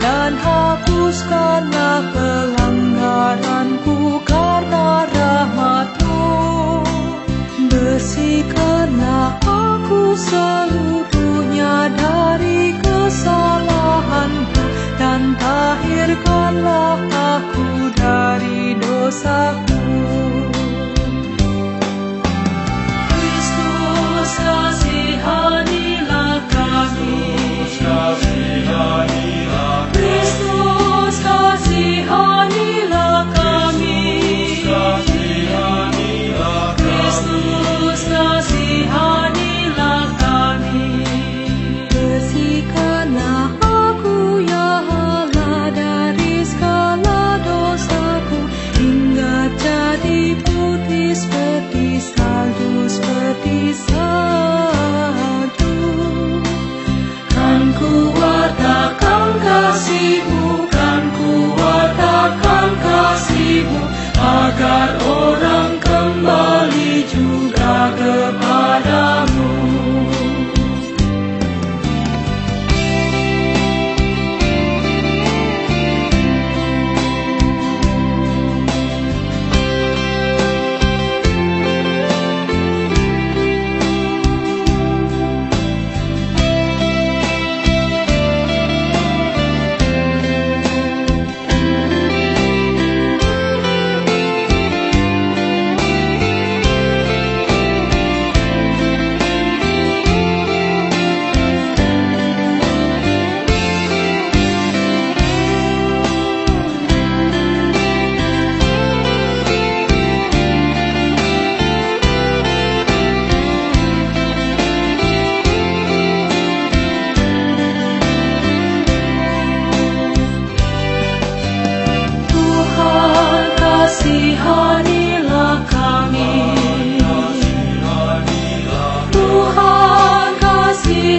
dan hapuskanlah pelanggaranku karena rahmatmu. Bersihkanlah aku seluruhnya dari kesalahanku dan tahirkanlah aku dari dosaku. the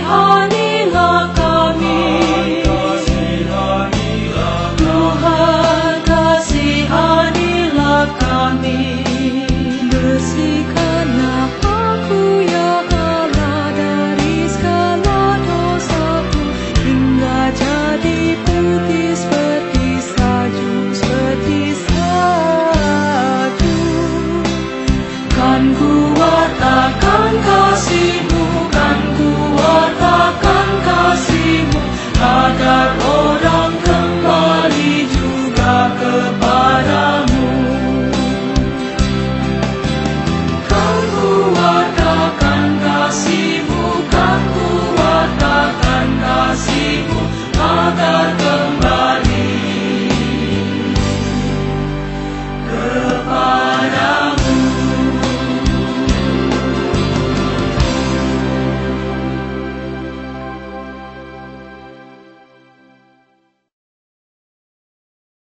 heart.